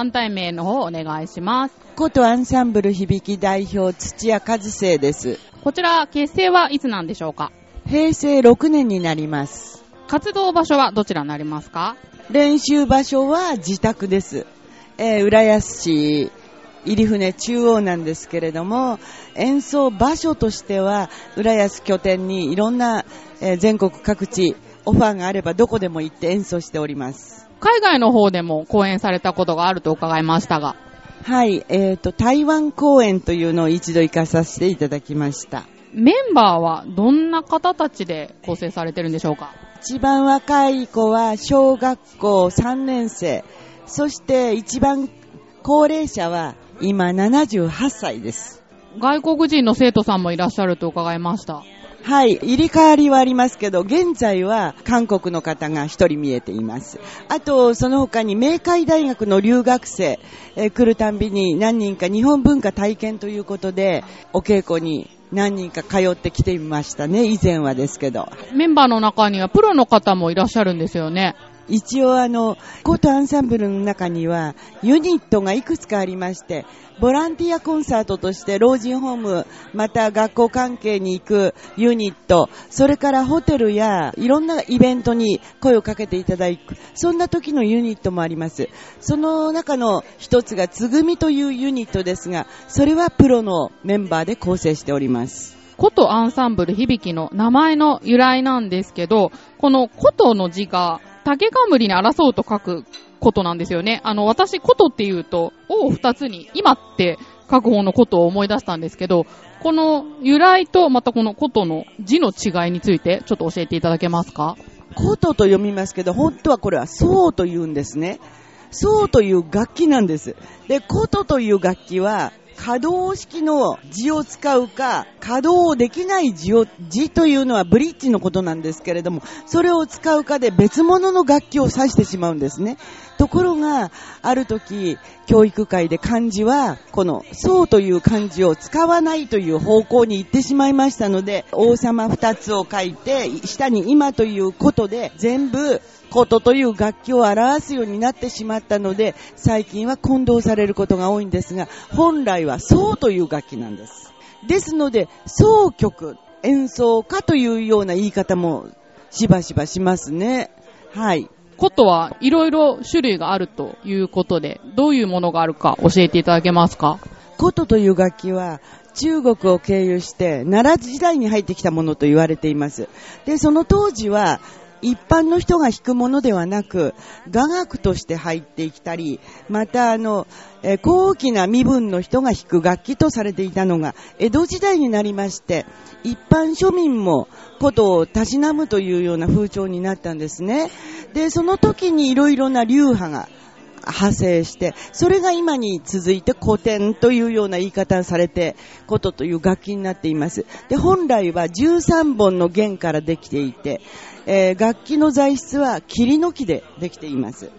団体名の方お願いします。ことアンサンブル響き代表土屋和生です。こちら、結成はいつなんでしょうか？平成6年になります。活動場所はどちらになりますか？練習場所は自宅です。えー浦安市入船中央なんですけれども、演奏場所としては、浦安拠点にいろんな、えー全国各地、オファーがあればどこでも行って演奏しております。海外の方でも講演されたことがあると伺いましたが、はい、えっ、と、台湾公演というのを一度行かさせていただきました。メンバーはどんな方たちで構成されてるんでしょうか？一番若い子は小学校3年生。そして一番高齢者は今78歳です。外国人の生徒さんもいらっしゃると伺いました。はい、入り替わりはありますけど、現在は韓国の方が一人見えています。あと、その他に明海大学の留学生、えー来るたんびに何人か日本文化体験ということで、お稽古に何人か通ってきてみましたね、以前はですけど。メンバーの中にはプロの方もいらっしゃるんですよね。一応あの、コートアンサンブルの中にはユニットがいくつかありまして、ボランティアコンサートとして老人ホーム、また学校関係に行くユニット、それからホテルやいろんなイベントに声をかけていただく、そんな時のユニットもあります。その中の一つがつぐみというユニットですが、それはプロのメンバーで構成しております。ことアンサンブル響きの名前の由来なんですけど、このことの字が竹冠に争うと書くことなんですよね。あの、私、ことって言うと、おを二つに、今って書く方のことを思い出したんですけど、この由来とまたこのことの字の違いについてちょっと教えていただけますか？琴と読みますけど、本当はこれは奏と言うんですね。奏という楽器なんです。で、琴という楽器は、可動式の字を使うか、可動できない字を、字というのはブリッジのことなんですけれども、それを使うかで別物の楽器を指してしまうんですね。ところが、ある時、教育会で漢字は、この、そうという漢字を使わないという方向に行ってしまいましたので、王様二つを書いて、下に今ということで、全部、ことという楽器を表すようになってしまったので、最近は混同されることが多いんですが、本来はそうという楽器なんです。ですので、奏曲、演奏家というような言い方もしばしばしますね。はい。ことはいろいろ種類があるということで、どういうものがあるか教えていただけますか？琴という楽器は中国を経由して奈良時代に入ってきたものと言われています。で、その当時は一般の人が弾くものではなく、雅楽として入ってきたり、またあの、え高貴な身分の人が弾く楽器とされていたのが、江戸時代になりまして、一般庶民もことをたしなむというような風潮になったんですね。で、その時にいろいろな流派が派生して、それが今に続いて古典というような言い方をされて、ことという楽器になっています。で、本来は13本の弦からできていて、えー楽器の材質は霧の木でできています。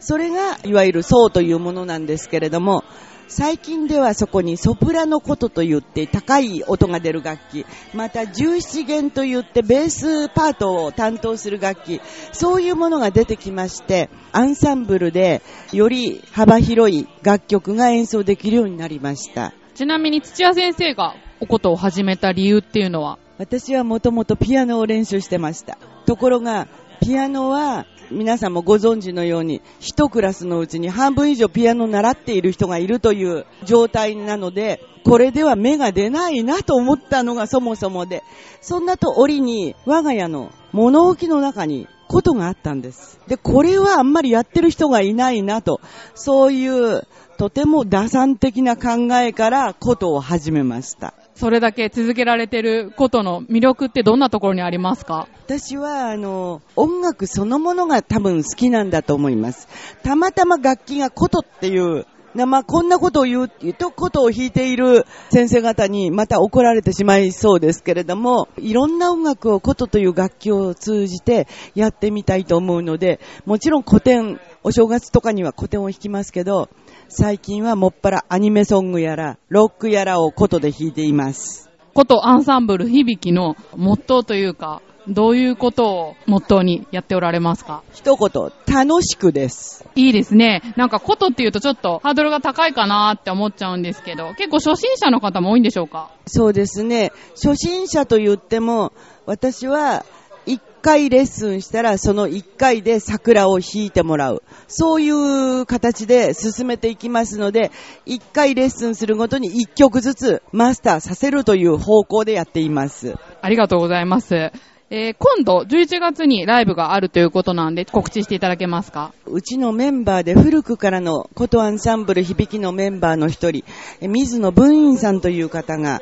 それが、いわゆる層というものなんですけれども、最近ではそこにソプラノ琴と言って高い音が出る楽器、また17弦と言ってベースパートを担当する楽器、そういうものが出てきまして、アンサンブルでより幅広い楽曲が演奏できるようになりました。ちなみに土屋先生がおことを始めた理由っていうのは、私はもともとピアノを練習してました。ところが、ピアノは皆さんもご存知のように、一クラスのうちに半分以上ピアノを習っている人がいるという状態なので、これでは芽が出ないなと思ったのがそもそもで、そんなと折に我が家の物置の中にことがあったんです。で、これはあんまりやってる人がいないなと、そういうとても打算的な考えからことを始めました。それだけ続けられてることの魅力ってどんなところにありますか？私は、あの、音楽そのものが多分好きなんだと思います。たまたま楽器が琴っていう、まあ、こんなことを言う、言うと、琴を弾いている先生方にまた怒られてしまいそうですけれども、いろんな音楽を琴とという楽器を通じてやってみたいと思うので、もちろん古典、お正月とかには古典を弾きますけど、最近はもっぱらアニメソングやら、ロックやらを琴で弾いています。ことアンサンブル響きのモットーというか、どういうことをモットーにやっておられますか？一言、楽しくです。いいですね。なんかことっていうとちょっとハードルが高いかなって思っちゃうんですけど、結構初心者の方も多いんでしょうか？そうですね。初心者と言っても、私は、一回レッスンしたら、その一回で桜を弾いてもらう。そういう形で進めていきますので、一回レッスンするごとに一曲ずつマスターさせるという方向でやっています。ありがとうございます。えー今度11月にライブがあるということなんで告知していただけますか？うちのメンバーで古くからの琴アンサンブル響きのメンバーの一人、水野文院さんという方が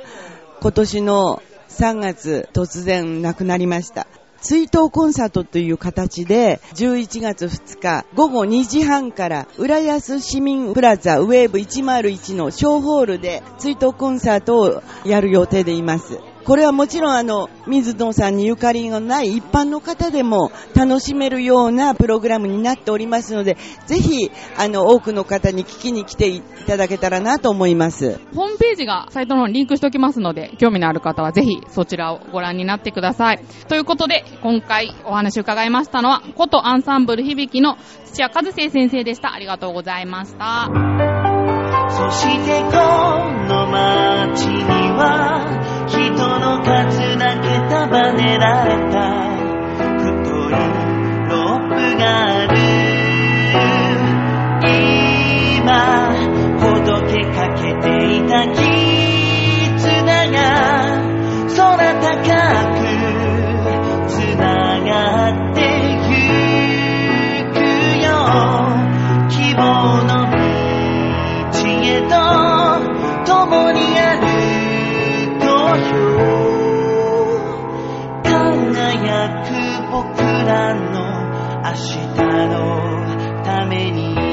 今年の3月突然亡くなりました。追悼コンサートという形で11月2日午後2時半から浦安市民プラザウェーブ101の小ホールで追悼コンサートをやる予定でいます。これはもちろんあの、水野さんにゆかりのない一般の方でも楽しめるようなプログラムになっておりますので、ぜひ、あの、多くの方に聞きに来ていただけたらなと思います。ホームページがサイトの方にリンクしておきますので、興味のある方はぜひそちらをご覧になってください。ということで、今回お話を伺いましたのは、ことアンサンブル響きの土屋和生先生でした。ありがとうございました。そしてこの街には人の数だけ束ねられた輝く僕らの明日のために。